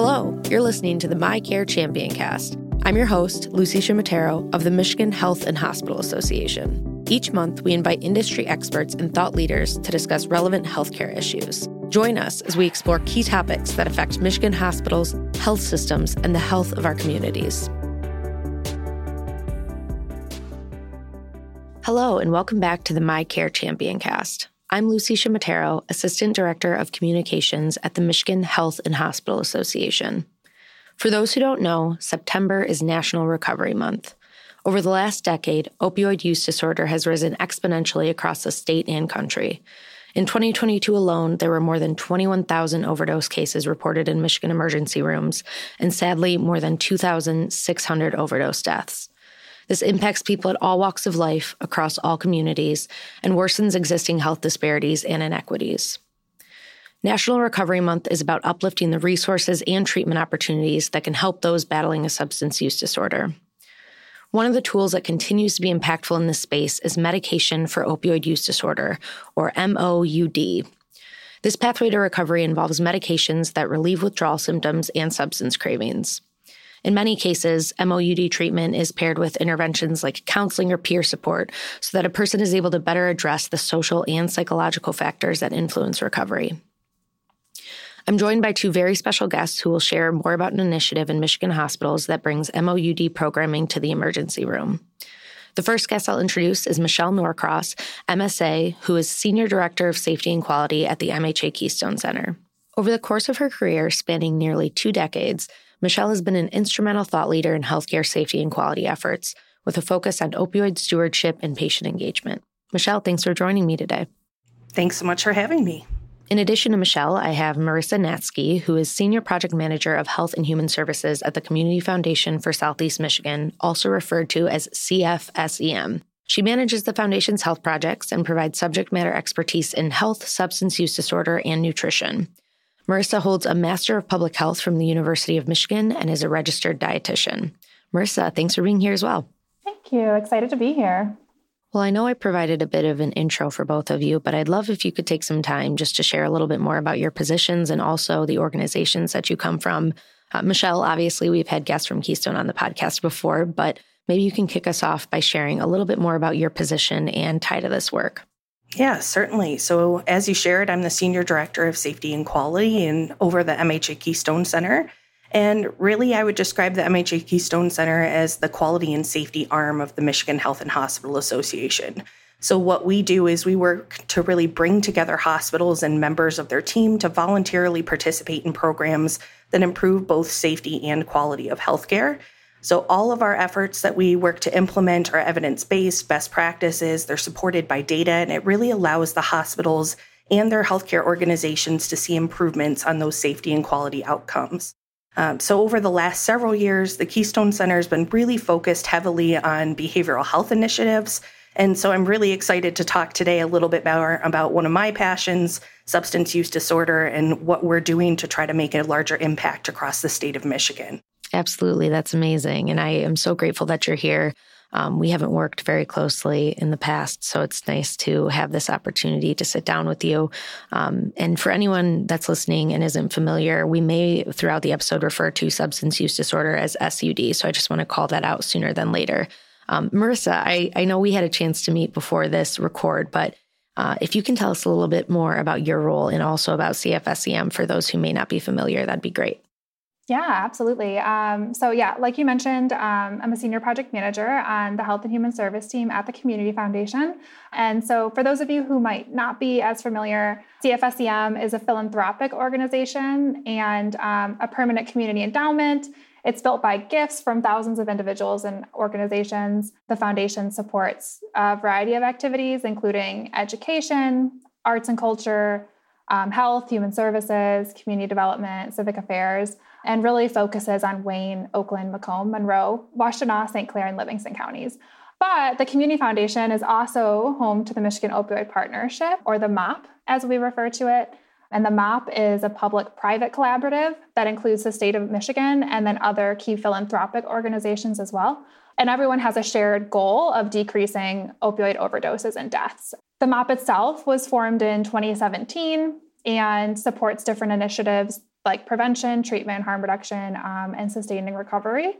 Hello, you're listening to the MiCare Champion Cast. I'm your host, Lucy Shimatero of the Michigan Health and Hospital Association. Each month, we invite industry experts and thought leaders to discuss relevant healthcare issues. Join us as we explore key topics that affect Michigan hospitals, health systems, and the health of our communities. Hello, and welcome back to the MiCare Champion Cast. I'm Lucy Shimatero, Assistant Director of Communications at the Michigan Health and Hospital Association. For those who don't know, September is National Recovery Month. Over the last decade, opioid use disorder has risen exponentially across the state and country. In 2022 alone, there were more than 21,000 overdose cases reported in Michigan emergency rooms, and sadly, more than 2,600 overdose deaths. This impacts people at all walks of life across all communities and worsens existing health disparities and inequities. National Recovery Month is about uplifting the resources and treatment opportunities that can help those battling a substance use disorder. One of the tools that continues to be impactful in this space is medication for opioid use disorder, or MOUD. This pathway to recovery involves medications that relieve withdrawal symptoms and substance cravings. In many cases, MOUD treatment is paired with interventions like counseling or peer support so that a person is able to better address the social and psychological factors that influence recovery. I'm joined by two very special guests who will share more about an initiative in Michigan hospitals that brings MOUD programming to the emergency room. The first guest I'll introduce is Michelle Norcross, MSA, who is Senior Director of Safety and Quality at the MHA Keystone Center. Over the course of her career, spanning nearly two decades, Michelle has been an instrumental thought leader in healthcare safety and quality efforts, with a focus on opioid stewardship and patient engagement. Michelle, thanks for joining me today. Thanks so much for having me. In addition to Michelle, I have Marissa Natzke, who is Senior Project Manager of Health and Human Services at the Community Foundation for Southeast Michigan, also referred to as CFSEM. She manages the Foundation's health projects and provides subject matter expertise in health, substance use disorder, and nutrition. Marissa holds a Master of Public Health from the University of Michigan and is a registered dietitian. Marissa, thanks for being here as well. Thank you. Excited to be here. Well, I know I provided a bit of an intro for both of you, but I'd love if you could take some time just to share a little bit more about your positions and also the organizations that you come from. Uh, Michelle, obviously, we've had guests from Keystone on the podcast before, but maybe you can kick us off by sharing a little bit more about your position and tie to this work. Yeah, certainly. So, as you shared, I'm the Senior Director of Safety and Quality and over the MHA Keystone Center. And really, I would describe the MHA Keystone Center as the quality and safety arm of the Michigan Health and Hospital Association. So, what we do is we work to really bring together hospitals and members of their team to voluntarily participate in programs that improve both safety and quality of healthcare. So, all of our efforts that we work to implement are evidence based, best practices, they're supported by data, and it really allows the hospitals and their healthcare organizations to see improvements on those safety and quality outcomes. Um, so, over the last several years, the Keystone Center has been really focused heavily on behavioral health initiatives. And so, I'm really excited to talk today a little bit more about one of my passions, substance use disorder, and what we're doing to try to make a larger impact across the state of Michigan. Absolutely. That's amazing. And I am so grateful that you're here. Um, we haven't worked very closely in the past, so it's nice to have this opportunity to sit down with you. Um, and for anyone that's listening and isn't familiar, we may throughout the episode refer to substance use disorder as SUD. So I just want to call that out sooner than later. Um, Marissa, I, I know we had a chance to meet before this record, but uh, if you can tell us a little bit more about your role and also about CFSEM for those who may not be familiar, that'd be great. Yeah, absolutely. Um, so, yeah, like you mentioned, um, I'm a senior project manager on the Health and Human Service team at the Community Foundation. And so, for those of you who might not be as familiar, CFSEM is a philanthropic organization and um, a permanent community endowment. It's built by gifts from thousands of individuals and organizations. The foundation supports a variety of activities, including education, arts and culture, um, health, human services, community development, civic affairs and really focuses on Wayne, Oakland, Macomb, Monroe, Washtenaw, St. Clair, and Livingston counties. But the Community Foundation is also home to the Michigan Opioid Partnership, or the MOP, as we refer to it. And the MOP is a public private collaborative that includes the state of Michigan and then other key philanthropic organizations as well. And everyone has a shared goal of decreasing opioid overdoses and deaths. The MOP itself was formed in 2017 and supports different initiatives like prevention, treatment, harm reduction, um, and sustaining recovery.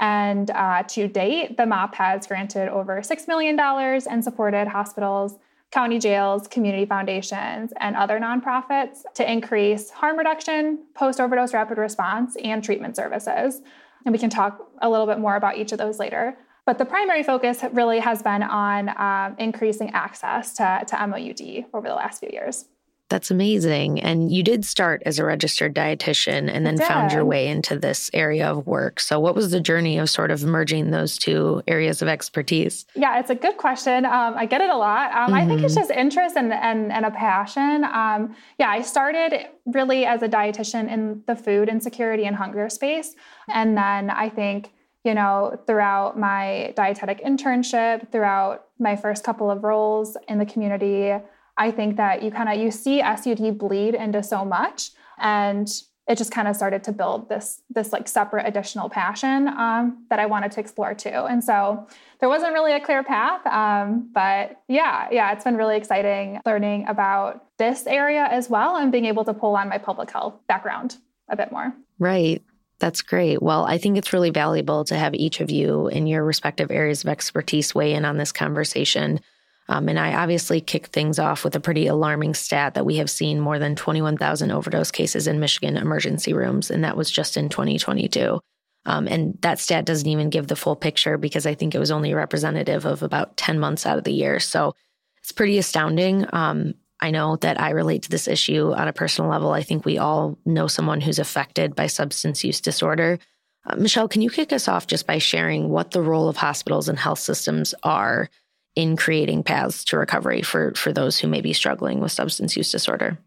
And uh, to date, the MOP has granted over $6 million and supported hospitals, county jails, community foundations, and other nonprofits to increase harm reduction, post overdose rapid response, and treatment services. And we can talk a little bit more about each of those later. But the primary focus really has been on um, increasing access to, to MOUD over the last few years. That's amazing. And you did start as a registered dietitian and then found your way into this area of work. So, what was the journey of sort of merging those two areas of expertise? Yeah, it's a good question. Um, I get it a lot. Um, mm-hmm. I think it's mm-hmm. just interest and, and, and a passion. Um, yeah, I started really as a dietitian in the food insecurity and hunger space. And then I think you know, throughout my dietetic internship, throughout my first couple of roles in the community, I think that you kind of you see SUD bleed into so much, and it just kind of started to build this this like separate additional passion um, that I wanted to explore too. And so there wasn't really a clear path, um, but yeah, yeah, it's been really exciting learning about this area as well and being able to pull on my public health background a bit more. Right. That's great. Well, I think it's really valuable to have each of you in your respective areas of expertise weigh in on this conversation. Um, and I obviously kick things off with a pretty alarming stat that we have seen more than 21,000 overdose cases in Michigan emergency rooms, and that was just in 2022. Um, and that stat doesn't even give the full picture because I think it was only representative of about 10 months out of the year. So it's pretty astounding. Um, I know that I relate to this issue on a personal level. I think we all know someone who's affected by substance use disorder. Uh, Michelle, can you kick us off just by sharing what the role of hospitals and health systems are in creating paths to recovery for for those who may be struggling with substance use disorder.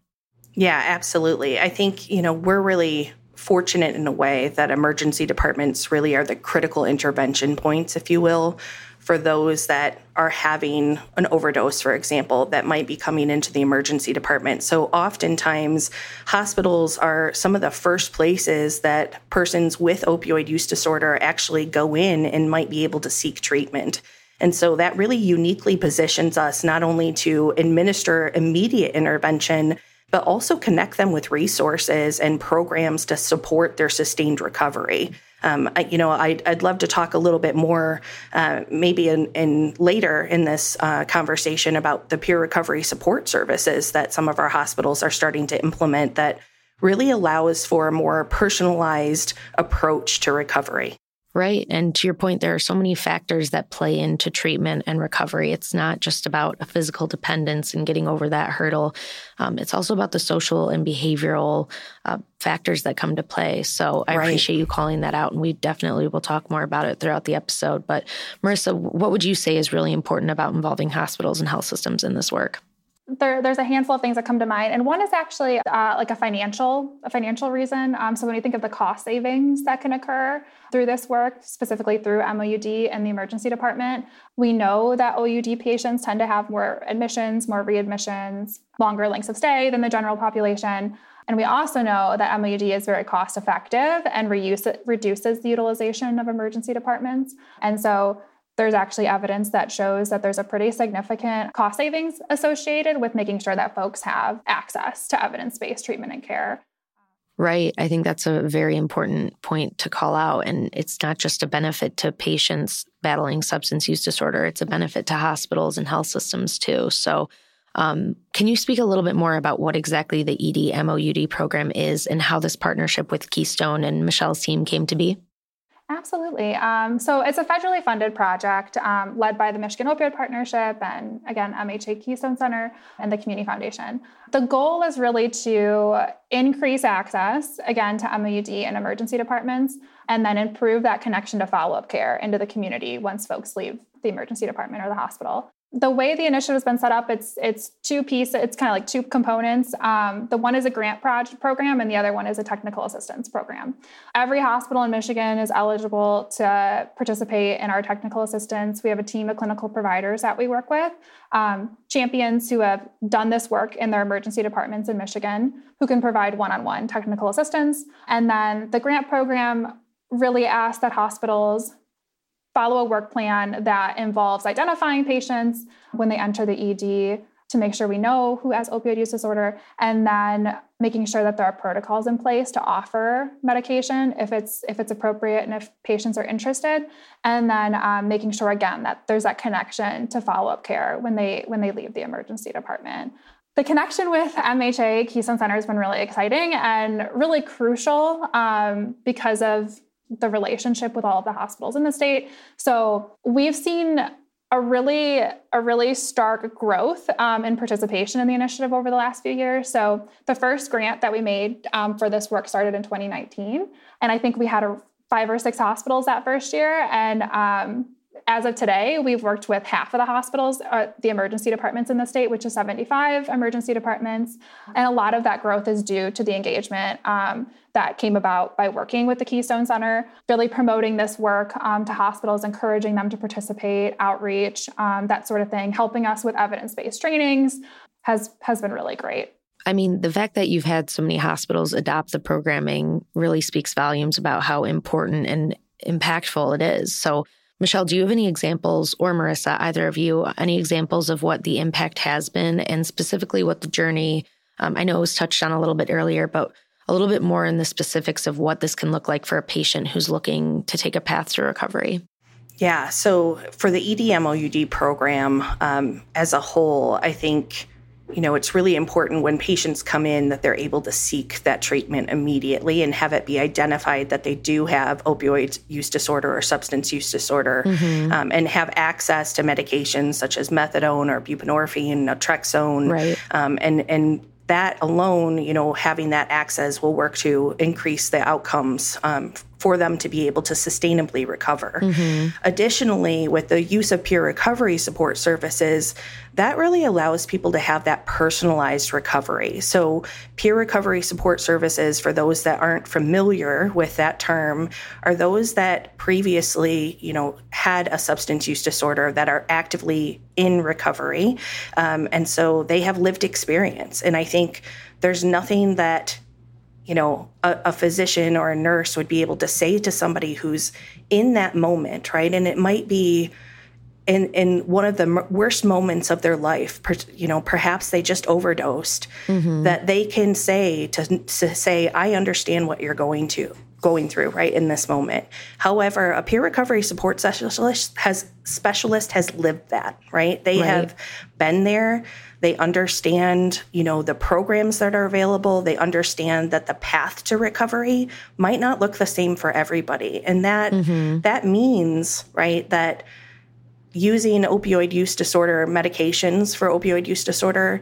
Yeah, absolutely. I think, you know, we're really fortunate in a way that emergency departments really are the critical intervention points, if you will, for those that are having an overdose, for example, that might be coming into the emergency department. So, oftentimes, hospitals are some of the first places that persons with opioid use disorder actually go in and might be able to seek treatment. And so that really uniquely positions us not only to administer immediate intervention, but also connect them with resources and programs to support their sustained recovery. Um, I, you know, I'd, I'd, love to talk a little bit more, uh, maybe in, in, later in this uh, conversation about the peer recovery support services that some of our hospitals are starting to implement that really allows for a more personalized approach to recovery. Right. And to your point, there are so many factors that play into treatment and recovery. It's not just about a physical dependence and getting over that hurdle. Um, it's also about the social and behavioral uh, factors that come to play. So I right. appreciate you calling that out. And we definitely will talk more about it throughout the episode. But Marissa, what would you say is really important about involving hospitals and health systems in this work? There, there's a handful of things that come to mind, and one is actually uh, like a financial a financial reason. Um, so when you think of the cost savings that can occur through this work, specifically through MOUD and the emergency department, we know that OUD patients tend to have more admissions, more readmissions, longer lengths of stay than the general population. And we also know that MOUD is very cost effective and reuse, reduces the utilization of emergency departments. And so there's actually evidence that shows that there's a pretty significant cost savings associated with making sure that folks have access to evidence based treatment and care. Right. I think that's a very important point to call out. And it's not just a benefit to patients battling substance use disorder, it's a benefit to hospitals and health systems too. So, um, can you speak a little bit more about what exactly the ED MOUD program is and how this partnership with Keystone and Michelle's team came to be? Absolutely. Um, so it's a federally funded project um, led by the Michigan Opioid Partnership and again, MHA Keystone Center and the Community Foundation. The goal is really to increase access again to MOUD and emergency departments and then improve that connection to follow up care into the community once folks leave the emergency department or the hospital the way the initiative has been set up, it's it's two pieces. It's kind of like two components. Um, the one is a grant project program, and the other one is a technical assistance program. Every hospital in Michigan is eligible to participate in our technical assistance. We have a team of clinical providers that we work with, um, champions who have done this work in their emergency departments in Michigan, who can provide one-on-one technical assistance. And then the grant program really asks that hospitals follow a work plan that involves identifying patients when they enter the ED, to make sure we know who has opioid use disorder, and then making sure that there are protocols in place to offer medication if it's if it's appropriate and if patients are interested, and then um, making sure again that there's that connection to follow up care when they when they leave the emergency department. The connection with MHA Keystone Center has been really exciting and really crucial um, because of the relationship with all of the hospitals in the state. So we've seen a really a really stark growth um, in participation in the initiative over the last few years. So the first grant that we made um, for this work started in 2019, and I think we had a, five or six hospitals that first year, and um, as of today, we've worked with half of the hospitals, uh, the emergency departments in the state, which is 75 emergency departments. And a lot of that growth is due to the engagement um, that came about by working with the Keystone Center, really promoting this work um, to hospitals, encouraging them to participate, outreach, um, that sort of thing, helping us with evidence based trainings has, has been really great. I mean, the fact that you've had so many hospitals adopt the programming really speaks volumes about how important and impactful it is. So, Michelle, do you have any examples, or Marissa, either of you, any examples of what the impact has been and specifically what the journey, um, I know it was touched on a little bit earlier, but a little bit more in the specifics of what this can look like for a patient who's looking to take a path to recovery? Yeah, so for the EDMOUD program um, as a whole, I think you know, it's really important when patients come in that they're able to seek that treatment immediately and have it be identified that they do have opioid use disorder or substance use disorder mm-hmm. um, and have access to medications such as methadone or buprenorphine, naltrexone, right. um, and, and that alone, you know, having that access will work to increase the outcomes um, for them to be able to sustainably recover. Mm-hmm. Additionally, with the use of peer recovery support services, that really allows people to have that personalized recovery. So, peer recovery support services, for those that aren't familiar with that term, are those that previously, you know, had a substance use disorder that are actively in recovery. Um, and so they have lived experience. And I think there's nothing that you know, a, a, physician or a nurse would be able to say to somebody who's in that moment, right? And it might be in in one of the worst moments of their life, you know, perhaps they just overdosed, mm-hmm. that they can say to, to say, "I understand what you're going to going through right in this moment." However, a peer recovery support specialist has specialist has lived that, right? They right. have been there they understand, you know, the programs that are available. They understand that the path to recovery might not look the same for everybody. And that mm-hmm. that means, right, that using opioid use disorder medications for opioid use disorder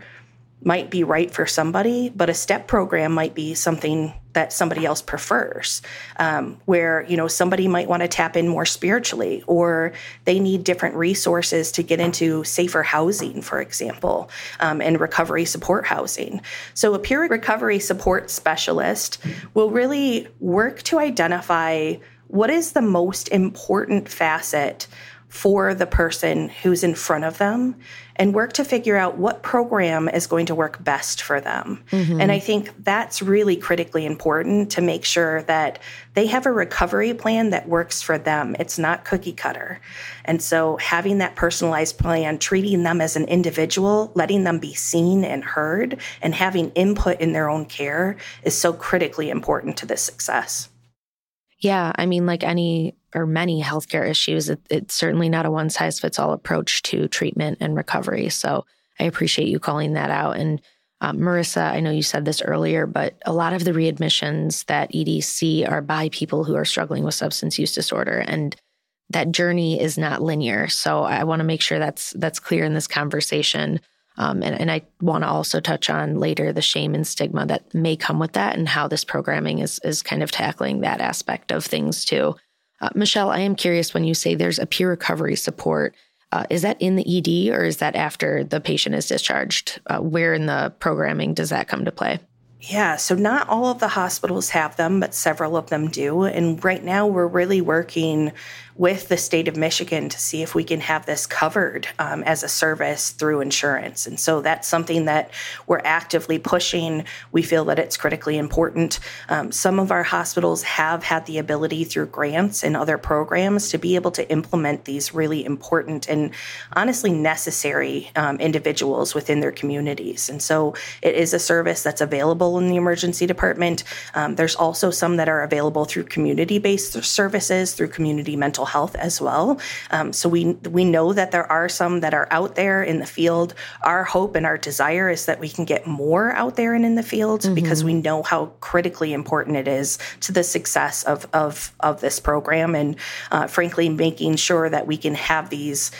might be right for somebody, but a step program might be something that somebody else prefers. Um, where you know somebody might want to tap in more spiritually, or they need different resources to get into safer housing, for example, um, and recovery support housing. So a peer recovery support specialist will really work to identify what is the most important facet for the person who's in front of them and work to figure out what program is going to work best for them. Mm-hmm. And I think that's really critically important to make sure that they have a recovery plan that works for them. It's not cookie cutter. And so having that personalized plan, treating them as an individual, letting them be seen and heard, and having input in their own care is so critically important to this success. Yeah, I mean, like any or many healthcare issues, it, it's certainly not a one size fits all approach to treatment and recovery. So I appreciate you calling that out. And um, Marissa, I know you said this earlier, but a lot of the readmissions that EDC are by people who are struggling with substance use disorder, and that journey is not linear. So I want to make sure that's that's clear in this conversation. Um, and, and I want to also touch on later the shame and stigma that may come with that and how this programming is, is kind of tackling that aspect of things too. Uh, Michelle, I am curious when you say there's a peer recovery support, uh, is that in the ED or is that after the patient is discharged? Uh, where in the programming does that come to play? Yeah, so not all of the hospitals have them, but several of them do. And right now we're really working with the state of Michigan to see if we can have this covered um, as a service through insurance. And so that's something that we're actively pushing. We feel that it's critically important. Um, some of our hospitals have had the ability through grants and other programs to be able to implement these really important and honestly necessary um, individuals within their communities. And so it is a service that's available in the emergency department. Um, there's also some that are available through community based services, through community mental health as well. Um, so we we know that there are some that are out there in the field. Our hope and our desire is that we can get more out there and in the field mm-hmm. because we know how critically important it is to the success of of of this program, and uh, frankly, making sure that we can have these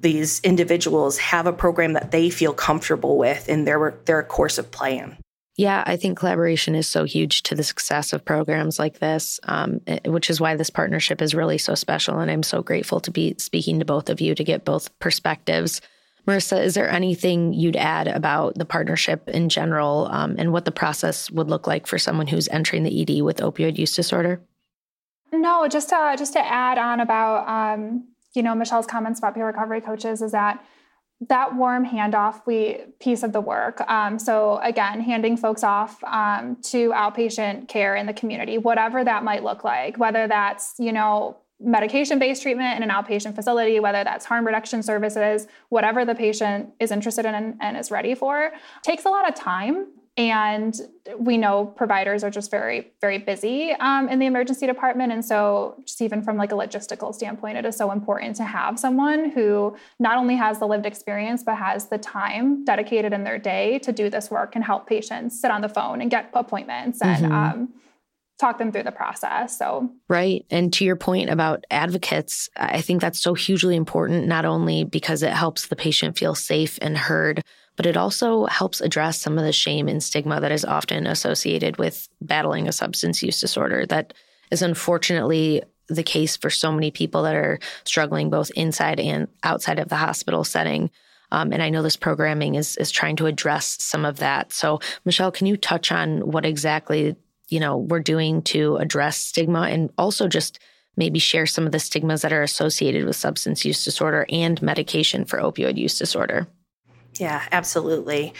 these individuals have a program that they feel comfortable with in their their course of plan. Yeah, I think collaboration is so huge to the success of programs like this, um, eh, which is why this partnership is really so special. And I'm so grateful to be speaking to both of you to get both perspectives. Marissa, is there anything you'd add about the partnership in general um, and what the process would look like for someone who's entering the ED with opioid use disorder? No, just to, just to add on about um, you know Michelle's comments about peer recovery coaches is that that warm handoff we piece of the work. Um, so again, handing folks off um, to outpatient care in the community, whatever that might look like, whether that's you know medication-based treatment in an outpatient facility, whether that's harm reduction services, whatever the patient is interested in and, and is ready for, takes a lot of time and we know providers are just very very busy um, in the emergency department and so just even from like a logistical standpoint it is so important to have someone who not only has the lived experience but has the time dedicated in their day to do this work and help patients sit on the phone and get appointments and mm-hmm. um, talk them through the process. So, right. And to your point about advocates, I think that's so hugely important, not only because it helps the patient feel safe and heard, but it also helps address some of the shame and stigma that is often associated with battling a substance use disorder that is unfortunately the case for so many people that are struggling both inside and outside of the hospital setting. Um, and I know this programming is is trying to address some of that. So, Michelle, can you touch on what exactly you know we're doing to address stigma, and also just maybe share some of the stigmas that are associated with substance use disorder and medication for opioid use disorder? Yeah, absolutely.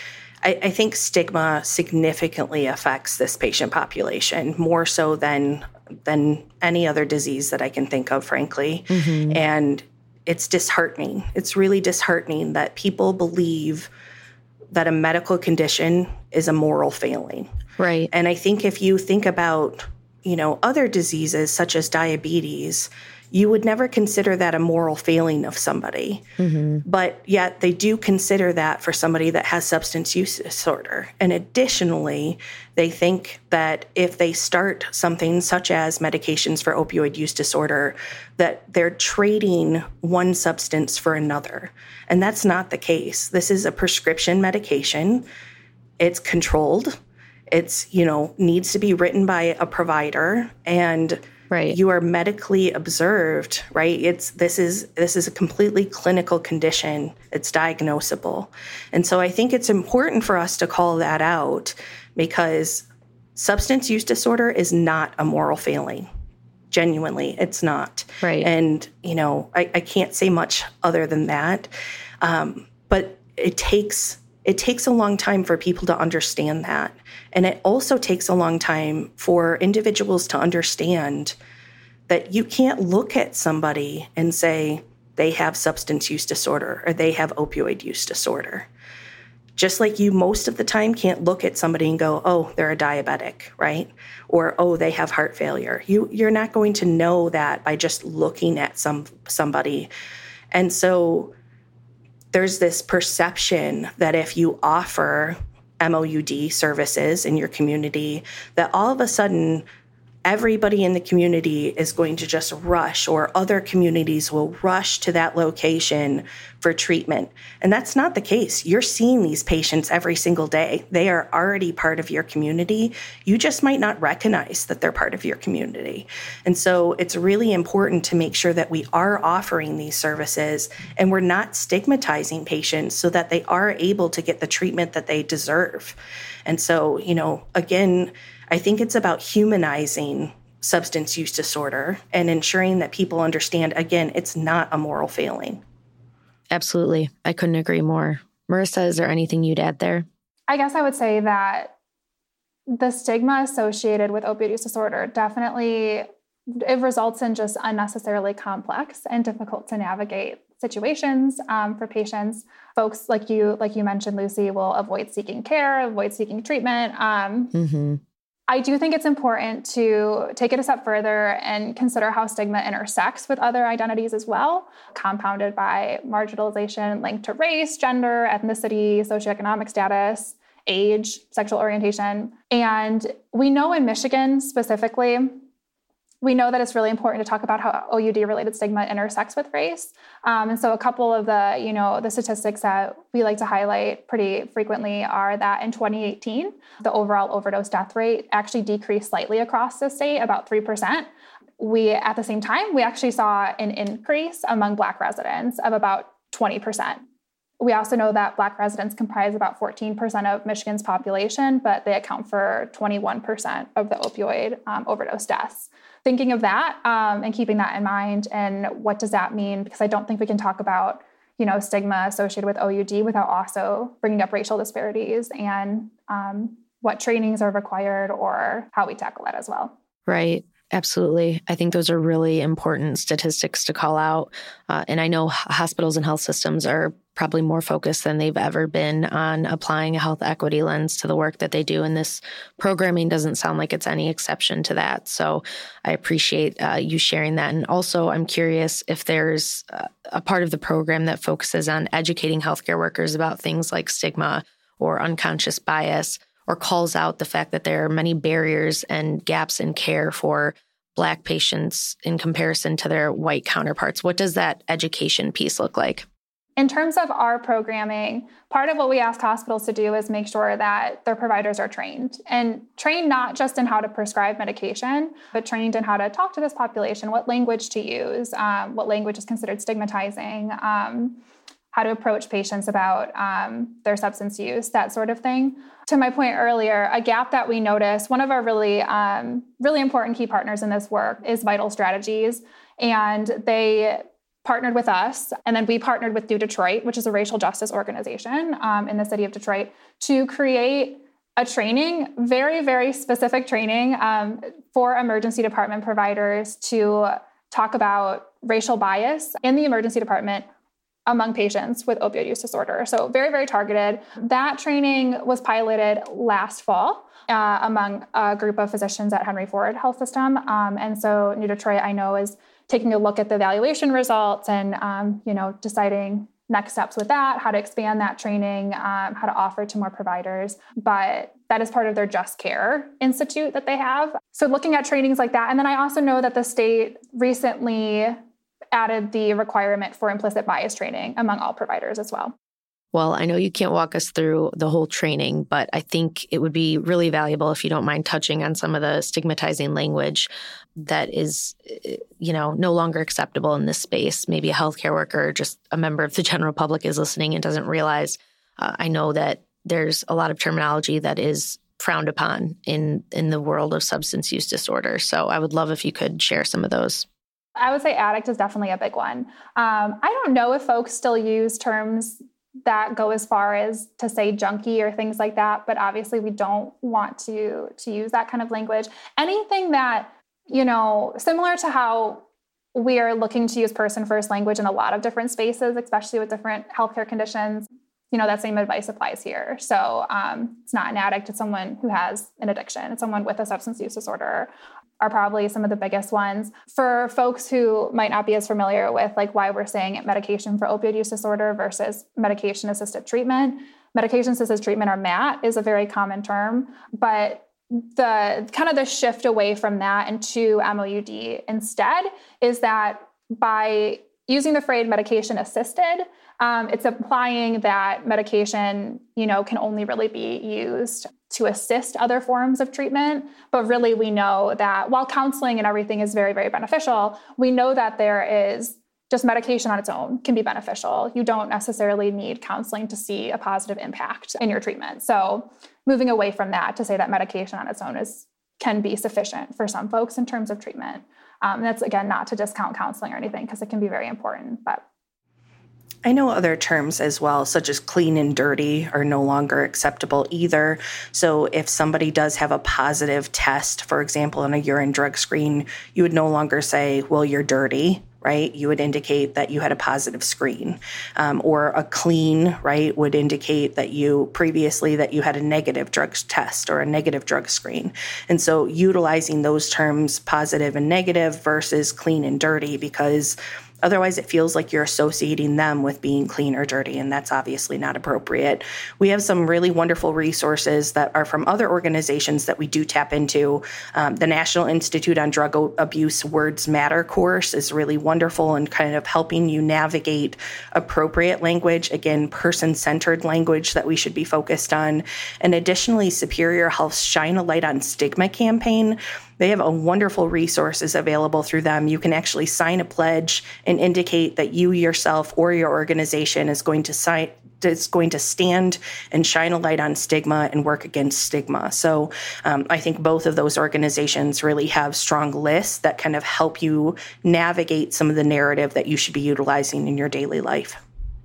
I, I, think stigma significantly affects this patient population more so than than any other disease that I can think of, frankly. Mm-hmm. And it's disheartening. It's really disheartening that people believe that a medical condition is a moral failing. Right. And I think if you think about, you know, other diseases such as diabetes, you would never consider that a moral failing of somebody. Mm-hmm. But yet they do consider that for somebody that has substance use disorder. And additionally, they think that if they start something such as medications for opioid use disorder, that they're trading one substance for another. And that's not the case. This is a prescription medication. It's controlled. It's, you know, needs to be written by a provider and right. you are medically observed right? It's this is this is a completely clinical condition. It's diagnosable. And so i think it's important for us to call that out because substance use disorder is not a moral failing. Genuinely it's not. Right. And you know i, I can't say much other than that. Um, but it takes it takes a long time for people to understand that. And it also takes a long time for individuals to understand that you can't look at somebody and say they have substance use disorder or they have opioid use disorder. Just like you most of the time can't look at somebody and go, "Oh, they're a diabetic," right? Or, "Oh, they have heart failure." You you're not going to know that by just looking at some somebody. And so there's this perception that if you offer MOUD services in your community, that all of a sudden everybody in the community is going to just rush, or other communities will rush to that location for treatment. And that's not the case. You're seeing these patients every single day. They are already part of your community. You just might not recognize that they're part of your community. And so it's really important to make sure that we are offering these services and we're not stigmatizing patients so that they are able to get the treatment that they deserve. And so, you know, again, I think it's about humanizing substance use disorder and ensuring that people understand again, it's not a moral failing. Absolutely. I couldn't agree more. Marissa, is there anything you'd add there? I guess I would say that the stigma associated with opioid use disorder definitely it results in just unnecessarily complex and difficult to navigate situations um, for patients folks like you like you mentioned lucy will avoid seeking care avoid seeking treatment um, mm-hmm. I do think it's important to take it a step further and consider how stigma intersects with other identities as well, compounded by marginalization linked to race, gender, ethnicity, socioeconomic status, age, sexual orientation. And we know in Michigan specifically, we know that it's really important to talk about how OUD related stigma intersects with race. Um, and so a couple of the, you know, the statistics that we like to highlight pretty frequently are that in 2018, the overall overdose death rate actually decreased slightly across the state, about 3%. We, at the same time, we actually saw an increase among Black residents of about 20%. We also know that Black residents comprise about 14% of Michigan's population, but they account for 21% of the opioid um, overdose deaths thinking of that um, and keeping that in mind and what does that mean because i don't think we can talk about you know stigma associated with oud without also bringing up racial disparities and um, what trainings are required or how we tackle that as well right Absolutely. I think those are really important statistics to call out. Uh, and I know hospitals and health systems are probably more focused than they've ever been on applying a health equity lens to the work that they do. And this programming doesn't sound like it's any exception to that. So I appreciate uh, you sharing that. And also, I'm curious if there's a part of the program that focuses on educating healthcare workers about things like stigma or unconscious bias or calls out the fact that there are many barriers and gaps in care for Black patients in comparison to their white counterparts. What does that education piece look like? In terms of our programming, part of what we ask hospitals to do is make sure that their providers are trained and trained not just in how to prescribe medication, but trained in how to talk to this population, what language to use, um, what language is considered stigmatizing. Um, how to approach patients about um, their substance use, that sort of thing. To my point earlier, a gap that we notice, one of our really, um, really important key partners in this work is Vital Strategies. And they partnered with us, and then we partnered with New Detroit, which is a racial justice organization um, in the city of Detroit, to create a training, very, very specific training um, for emergency department providers to talk about racial bias in the emergency department among patients with opioid use disorder. So, very, very targeted. That training was piloted last fall uh, among a group of physicians at Henry Ford Health System. Um, and so, New Detroit, I know, is taking a look at the evaluation results and, um, you know, deciding next steps with that, how to expand that training, um, how to offer to more providers. But that is part of their Just Care Institute that they have. So, looking at trainings like that. And then I also know that the state recently added the requirement for implicit bias training among all providers as well. Well, I know you can't walk us through the whole training, but I think it would be really valuable if you don't mind touching on some of the stigmatizing language that is, you know, no longer acceptable in this space. Maybe a healthcare worker, or just a member of the general public is listening and doesn't realize. Uh, I know that there's a lot of terminology that is frowned upon in in the world of substance use disorder. So I would love if you could share some of those. I would say addict is definitely a big one. Um, I don't know if folks still use terms that go as far as to say junkie or things like that, but obviously we don't want to to use that kind of language. Anything that you know, similar to how we are looking to use person first language in a lot of different spaces, especially with different healthcare conditions. You know, that same advice applies here. So um, it's not an addict, it's someone who has an addiction, it's someone with a substance use disorder are probably some of the biggest ones. For folks who might not be as familiar with like why we're saying medication for opioid use disorder versus medication assisted treatment, medication assisted treatment or MAT is a very common term, but the kind of the shift away from that into MOUD instead is that by using the phrase medication assisted, um, it's implying that medication, you know, can only really be used to assist other forms of treatment. But really, we know that while counseling and everything is very, very beneficial, we know that there is just medication on its own can be beneficial. You don't necessarily need counseling to see a positive impact in your treatment. So, moving away from that to say that medication on its own is can be sufficient for some folks in terms of treatment. Um, that's again not to discount counseling or anything because it can be very important, but I know other terms as well, such as clean and dirty, are no longer acceptable either. So, if somebody does have a positive test, for example, on a urine drug screen, you would no longer say, Well, you're dirty, right? You would indicate that you had a positive screen. Um, or a clean, right, would indicate that you previously that you had a negative drug test or a negative drug screen. And so, utilizing those terms, positive and negative versus clean and dirty, because Otherwise, it feels like you're associating them with being clean or dirty, and that's obviously not appropriate. We have some really wonderful resources that are from other organizations that we do tap into. Um, the National Institute on Drug Abuse Words Matter course is really wonderful and kind of helping you navigate appropriate language, again, person centered language that we should be focused on. And additionally, Superior Health Shine a Light on Stigma campaign they have a wonderful resources available through them. You can actually sign a pledge and indicate that you yourself or your organization is going to sign is going to stand and shine a light on stigma and work against stigma. So um, I think both of those organizations really have strong lists that kind of help you navigate some of the narrative that you should be utilizing in your daily life.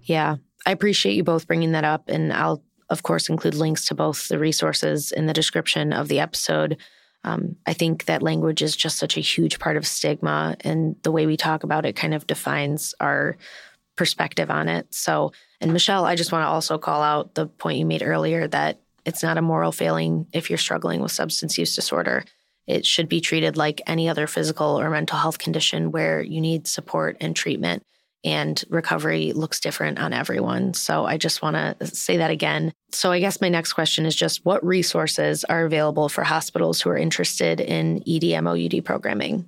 Yeah, I appreciate you both bringing that up. And I'll, of course, include links to both the resources in the description of the episode. Um, I think that language is just such a huge part of stigma, and the way we talk about it kind of defines our perspective on it. So, and Michelle, I just want to also call out the point you made earlier that it's not a moral failing if you're struggling with substance use disorder. It should be treated like any other physical or mental health condition where you need support and treatment and recovery looks different on everyone. So I just want to say that again. So I guess my next question is just what resources are available for hospitals who are interested in ED programming?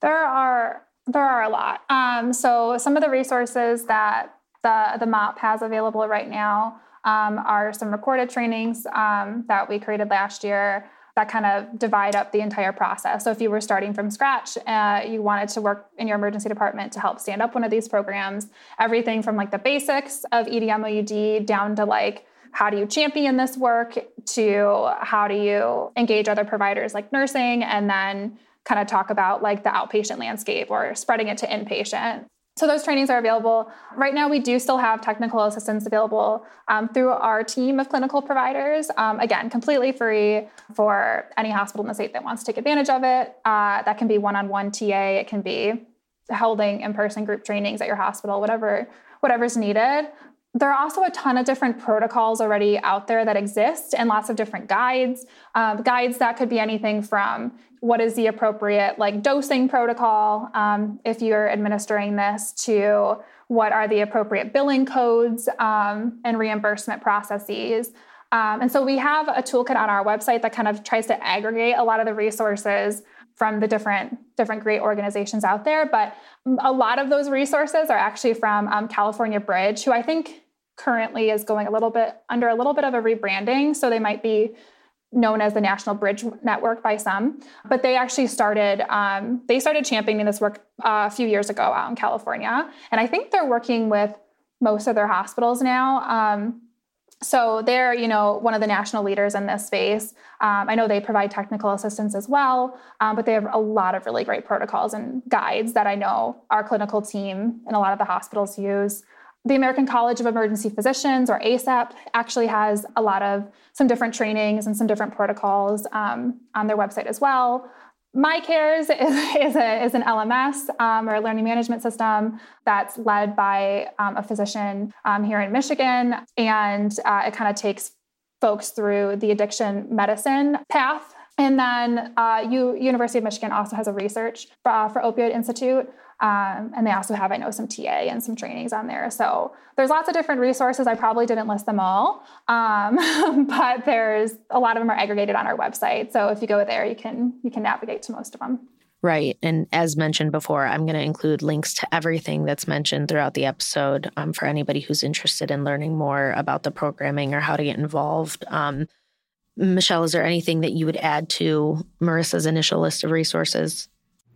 There are there are a lot. Um, so some of the resources that the the MOP has available right now um, are some recorded trainings um, that we created last year that kind of divide up the entire process. So if you were starting from scratch, uh, you wanted to work in your emergency department to help stand up one of these programs, everything from like the basics of EDMOUD down to like how do you champion this work to how do you engage other providers like nursing and then kind of talk about like the outpatient landscape or spreading it to inpatient so those trainings are available. Right now, we do still have technical assistance available um, through our team of clinical providers. Um, again, completely free for any hospital in the state that wants to take advantage of it. Uh, that can be one-on-one TA. It can be holding in-person group trainings at your hospital, whatever whatever's needed. There are also a ton of different protocols already out there that exist and lots of different guides. Um, guides that could be anything from what is the appropriate like dosing protocol um, if you're administering this to what are the appropriate billing codes um, and reimbursement processes um, and so we have a toolkit on our website that kind of tries to aggregate a lot of the resources from the different different great organizations out there but a lot of those resources are actually from um, california bridge who i think currently is going a little bit under a little bit of a rebranding so they might be known as the National Bridge Network by some, but they actually started um, they started championing this work uh, a few years ago out in California, and I think they're working with most of their hospitals now. Um, so they're you know one of the national leaders in this space. Um, I know they provide technical assistance as well, um, but they have a lot of really great protocols and guides that I know our clinical team and a lot of the hospitals use the American College of Emergency Physicians, or ACEP, actually has a lot of some different trainings and some different protocols um, on their website as well. MiCARES is, is, a, is an LMS um, or a learning management system that's led by um, a physician um, here in Michigan, and uh, it kind of takes folks through the addiction medicine path. And then uh, U, University of Michigan also has a research uh, for Opioid Institute um, and they also have, I know, some TA and some trainings on there. So there's lots of different resources. I probably didn't list them all, um, but there's a lot of them are aggregated on our website. So if you go there, you can you can navigate to most of them. Right. And as mentioned before, I'm going to include links to everything that's mentioned throughout the episode um, for anybody who's interested in learning more about the programming or how to get involved. Um, Michelle, is there anything that you would add to Marissa's initial list of resources?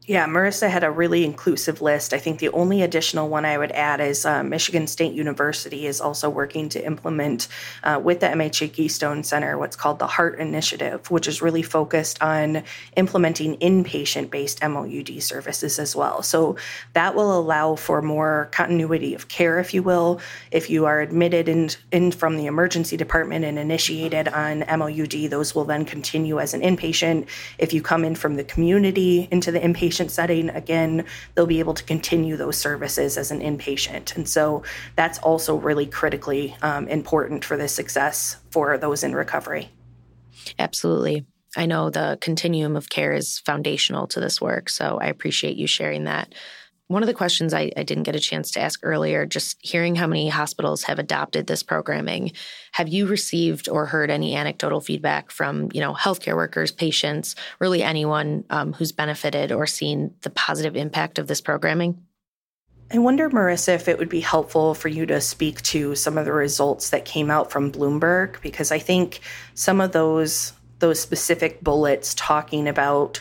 Yeah, Marissa had a really inclusive list. I think the only additional one I would add is uh, Michigan State University is also working to implement uh, with the MHA Keystone Center what's called the HEART Initiative, which is really focused on implementing inpatient based MOUD services as well. So that will allow for more continuity of care, if you will. If you are admitted in, in from the emergency department and initiated on MOUD, those will then continue as an inpatient. If you come in from the community into the inpatient, inpatient setting, again, they'll be able to continue those services as an inpatient. And so that's also really critically um, important for the success for those in recovery. Absolutely. I know the continuum of care is foundational to this work, so I appreciate you sharing that. One of the questions I, I, didn't get a chance to ask earlier, just hearing how many hospitals have adopted this programming, have you received or heard any anecdotal feedback from, you know, healthcare workers, patients, really anyone um, who's benefited or seen the positive impact of this programming? I wonder, Marissa, if it would be helpful for you to speak to some of the results that came out from Bloomberg, because I think some of those those specific bullets talking about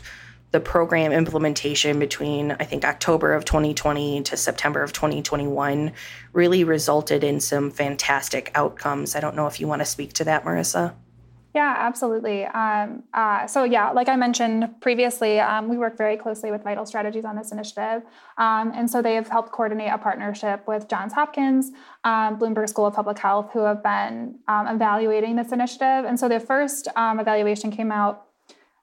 the program implementation between I think October of 2020 to September of 2021 really resulted in some fantastic outcomes. I don't know if you want to speak to that, Marissa. Yeah, absolutely. Um, uh, so, yeah, like I mentioned previously, um, we work very closely with Vital Strategies on this initiative. Um, and so they have helped coordinate a partnership with Johns Hopkins, um, Bloomberg School of Public Health, who have been um, evaluating this initiative. And so the first um, evaluation came out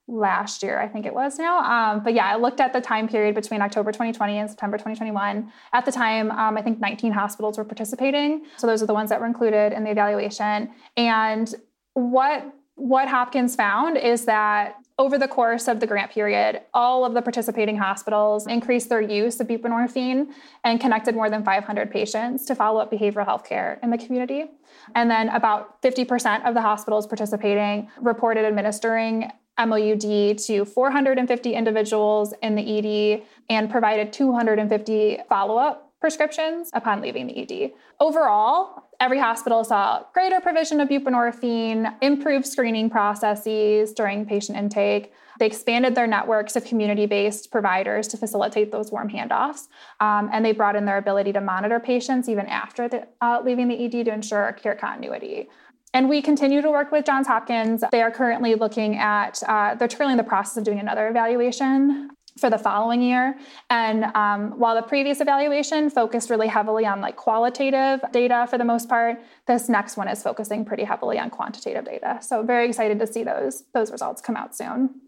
last year, I think it was now. Um, but yeah, I looked at the time period between October 2020 and September 2021. At the time, um, I think 19 hospitals were participating. So those are the ones that were included in the evaluation. And what what Hopkins found is that over the course of the grant period, all of the participating hospitals increased their use of buprenorphine and connected more than 500 patients to follow up behavioral health care in the community. And then about 50% of the hospitals participating reported administering MOUD to 450 individuals in the ED and provided 250 follow up prescriptions upon leaving the ED. Overall, every hospital saw greater provision of buprenorphine, improved screening processes during patient intake. They expanded their networks of community based providers to facilitate those warm handoffs. Um, and they brought in their ability to monitor patients even after the, uh, leaving the ED to ensure care continuity. And we continue to work with Johns Hopkins. They are currently looking at, uh, they're currently in the process of doing another evaluation for the following year. And um, while the previous evaluation focused really heavily on like qualitative data for the most part, this next one is focusing pretty heavily on quantitative data. So very excited to see those those results come out soon.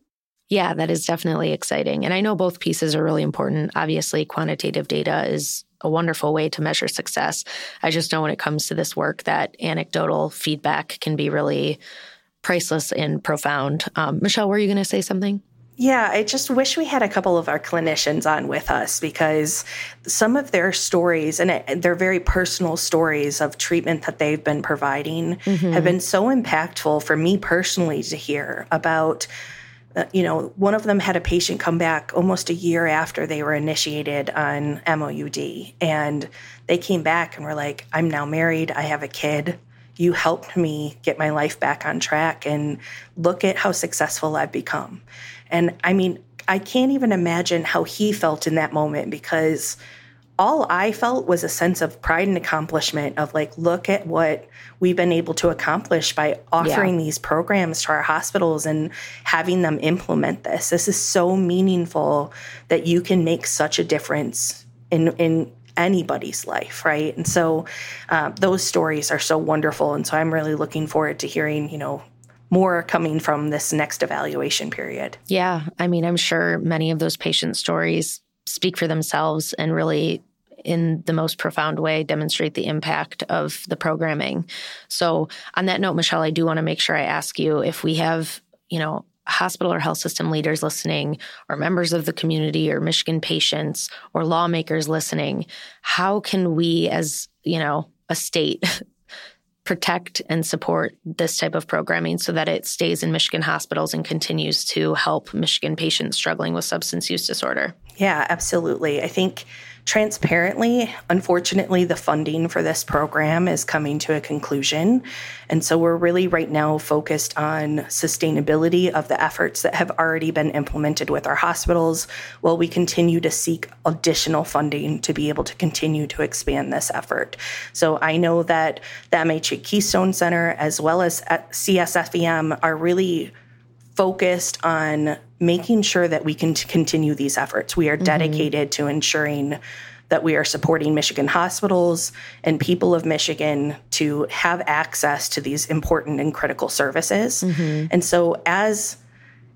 Yeah, that is definitely exciting. And I know both pieces are really important. Obviously, quantitative data is a wonderful way to measure success. I just know when it comes to this work that anecdotal feedback can be really priceless and profound. Um, Michelle, were you going to say something? Yeah, I just wish we had a couple of our clinicians on with us because some of their stories, and they're very personal stories of treatment that they've been providing, mm-hmm. have been so impactful for me personally to hear about uh, Uh, you know, one of them had a patient come back almost a year after they were initiated on MOUD. And they came back and were like, I'm now married, I have a kid. You helped me get my life back on track, and look at how successful I've become. And I mean, I can't even imagine how he felt in that moment because all I felt was a sense of pride and accomplishment of like, look at what we've been able to accomplish by offering yeah. these programs to our hospitals and having them implement this. This is so meaningful that you can make such a difference in in anybody's life, right? And so uh, those stories are so wonderful, and so I'm really looking forward to hearing, you know, more coming from this next evaluation period. Yeah, I mean, I'm sure many of those patient stories speak for themselves and really in the most profound way demonstrate the impact of the programming. So, on that note, Michelle, I do want to make sure I ask you if we have, you know, hospital or health system leaders listening, or members of the community, or Michigan patients, or lawmakers listening, how can we, as, you know, a state, protect and support this type of programming so that it stays in Michigan hospitals and continues to help Michigan patients struggling with substance use disorder? Yeah, absolutely. I think transparently, unfortunately, the funding for this program is coming to a conclusion. And so we're really right now focused on sustainability of the efforts that have already been implemented with our hospitals while we continue to seek additional funding to be able to continue to expand this effort. So I know that the MHA Keystone Center as well as CSFEM are really focused on making sure that we can continue these efforts. We are mm-hmm. dedicated mm-hmm. to ensuring that we are supporting Michigan hospitals and people of Michigan to have access to these important and critical services. Mm-hmm. And so as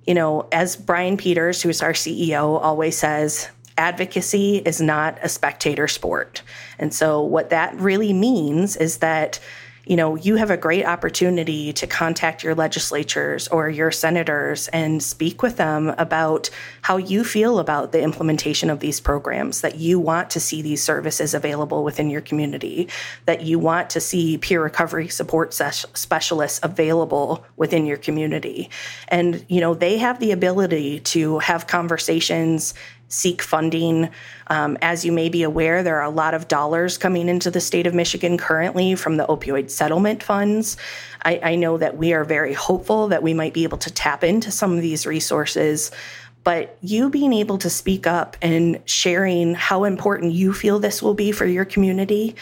you know, as Brian Peters, who's our CEO, always says, advocacy is not a spectator sport. And so what that really means is that you know, you have a great opportunity to contact your legislatures or your senators and speak with them about how you feel about the implementation of these programs, that you want to see these services available within your community, that you want to see peer recovery support specialists available within your community. And, you know, they have the ability to have conversations seek funding. Um, as you may be aware, there are a lot of dollars coming into the state of Michigan currently from the opioid settlement funds. I, I know that we are very hopeful that we might be able to tap into some of these resources but you being able to speak up and sharing how important you feel this will be for your community,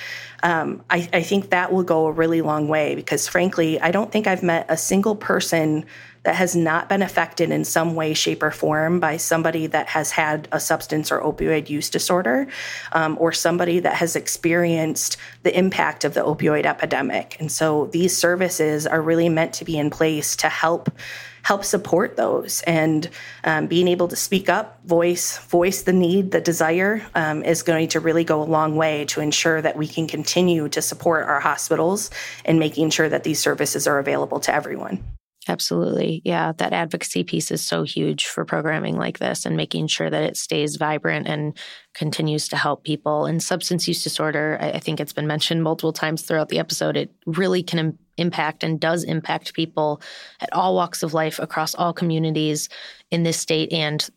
um, I, I, think that will go a really long way because, frankly, I don't think I've met a single person that has not been affected in some way, shape, or form by somebody that has had a substance or opioid use disorder um, or somebody that has experienced the impact of the opioid epidemic. And so these services are really meant to be in place to help help support those and um, being able to speak up voice voice the need the desire um, is going to really go a long way to ensure that we can continue to support our hospitals and making sure that these services are available to everyone Absolutely. Yeah. That advocacy piece is so huge for programming like this and making sure that it stays vibrant and continues to help people. And substance use disorder, I think it's been mentioned multiple times throughout the episode, it really can Im- impact and does impact people at all walks of life across all communities in this state and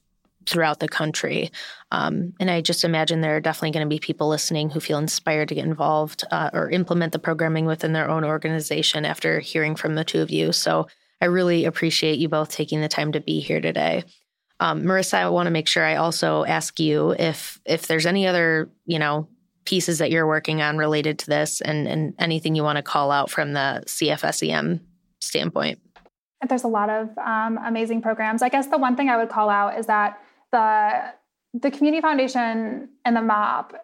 throughout the country. Um, and I just imagine there are definitely going to be people listening who feel inspired to get involved uh, or implement the programming within their own organization after hearing from the two of you. So I really appreciate you both taking the time to be here today. Um, Marissa, I want to make sure I also ask you if if there's any other you know pieces that you're working on related to this, and and anything you want to call out from the CFSEM standpoint. There's a lot of um, amazing programs. I guess the one thing I would call out is that the the community foundation and the MOP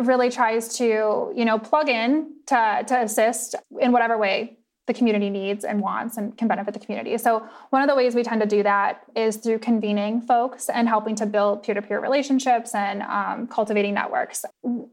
really tries to you know plug in to to assist in whatever way the community needs and wants and can benefit the community. So, one of the ways we tend to do that is through convening folks and helping to build peer to peer relationships and um, cultivating networks.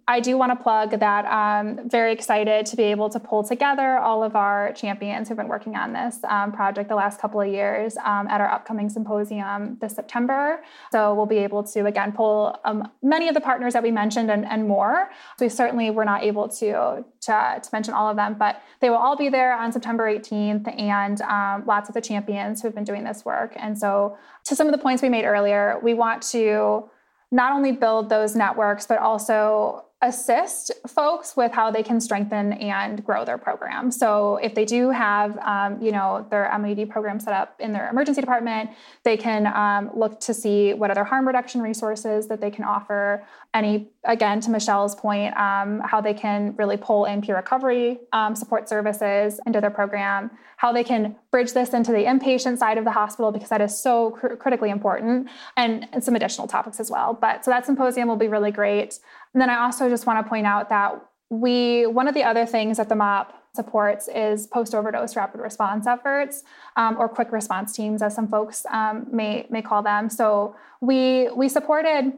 I do want to plug that I'm very excited to be able to pull together all of our champions who've been working on this um, project the last couple of years um, at our upcoming symposium this September. So, we'll be able to again pull um, many of the partners that we mentioned and, and more. So, we certainly were not able to, to, to mention all of them, but they will all be there on September 18th, and um, lots of the champions who have been doing this work. And so, to some of the points we made earlier, we want to not only build those networks, but also assist folks with how they can strengthen and grow their program. So if they do have, um, you know, their MED program set up in their emergency department, they can um, look to see what other harm reduction resources that they can offer. Any, again, to Michelle's point, um, how they can really pull in peer recovery um, support services into their program, how they can bridge this into the inpatient side of the hospital because that is so cr- critically important, and, and some additional topics as well. But so that symposium will be really great. And then I also just want to point out that we, one of the other things that the MOP supports is post overdose rapid response efforts um, or quick response teams, as some folks um, may, may call them. So we, we supported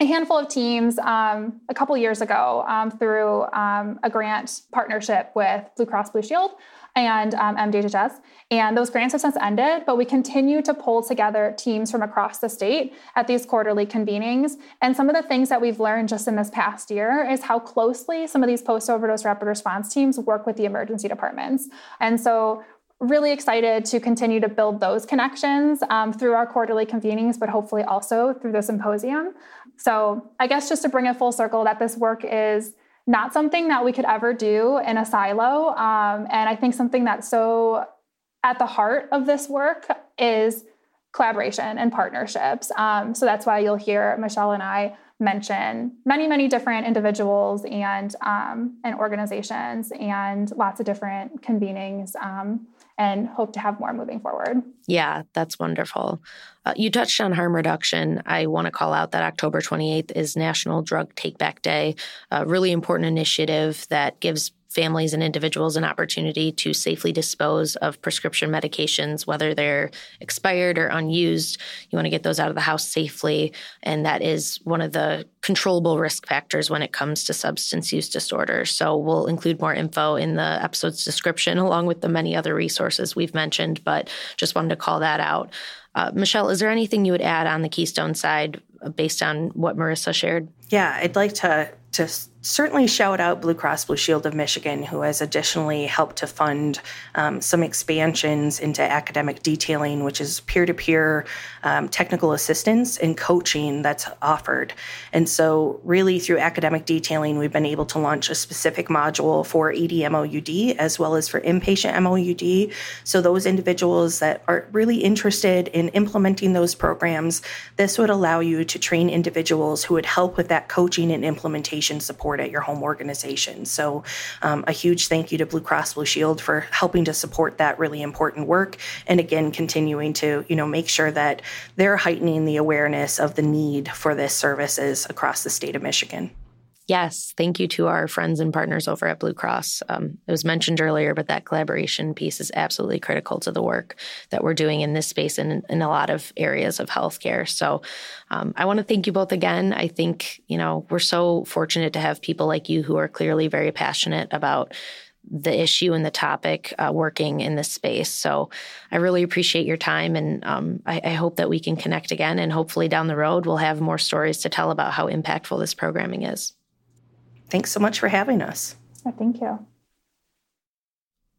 a handful of teams um, a couple years ago um, through um, a grant partnership with Blue Cross Blue Shield and um, MDHHS. And those grants have since ended, but we continue to pull together teams from across the state at these quarterly convenings. And some of the things that we've learned just in this past year is how closely some of these post overdose rapid response teams work with the emergency departments. And so really excited to continue to build those connections um, through our quarterly convenings, but hopefully also through the symposium. So, I guess just to bring it full circle, that this work is not something that we could ever do in a silo. Um, and I think something that's so at the heart of this work is collaboration and partnerships. Um, so that's why you'll hear Michelle and I mention many, many different individuals and um, and organizations and lots of different convenings. Um, and hope to have more moving forward. Yeah, that's wonderful. Uh, you touched on harm reduction. I want to call out that October 28th is National Drug Take Back Day, a really important initiative that gives families and individuals an opportunity to safely dispose of prescription medications, whether they're expired or unused. You want to get those out of the house safely. And that is one of the controllable risk factors when it comes to substance use disorders. So we'll include more info in the episode's description, along with the many other resources we've mentioned, but just wanted to call that out. Uh, Michelle, is there anything you would add on the Keystone side based on what Marissa shared? Yeah, I'd like to to certainly shout out Blue Cross Blue Shield of Michigan, who has additionally helped to fund um, some expansions into academic detailing, which is peer to peer technical assistance and coaching that's offered. And so, really, through academic detailing, we've been able to launch a specific module for ED MOUD as well as for inpatient MOUD. So, those individuals that are really interested in implementing those programs, this would allow you to train individuals who would help with that coaching and implementation support at your home organization. So, um, a huge thank you to Blue Cross Blue Shield for helping to support that really important work, and again, continuing to you know make sure that they're heightening the awareness of the need for this services across the state of Michigan. Yes, thank you to our friends and partners over at Blue Cross. Um, it was mentioned earlier, but that collaboration piece is absolutely critical to the work that we're doing in this space and in a lot of areas of healthcare. So um, I want to thank you both again. I think, you know, we're so fortunate to have people like you who are clearly very passionate about the issue and the topic uh, working in this space. So I really appreciate your time, and um, I, I, hope that we can connect again. And hopefully, down the road, we'll have more stories to tell about how impactful this programming is. Thanks so much for having us. Yeah, thank you.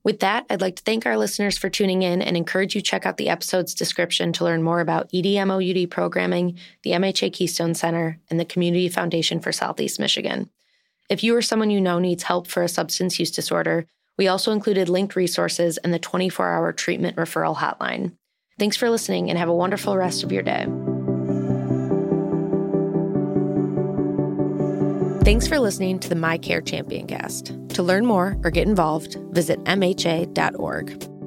With that, I'd like to thank our listeners for tuning in and encourage you check out the episode's description to learn more about EDMOUD programming, the MHA Keystone Center, and the Community Foundation for Southeast Michigan. If you or someone you know needs help for a substance use disorder, we also included linked resources and the 24 hour treatment referral hotline. Thanks for listening and have a wonderful rest of your day. Thanks for listening to the MiCare Champion cast. To learn more or get involved, visit MHA.org.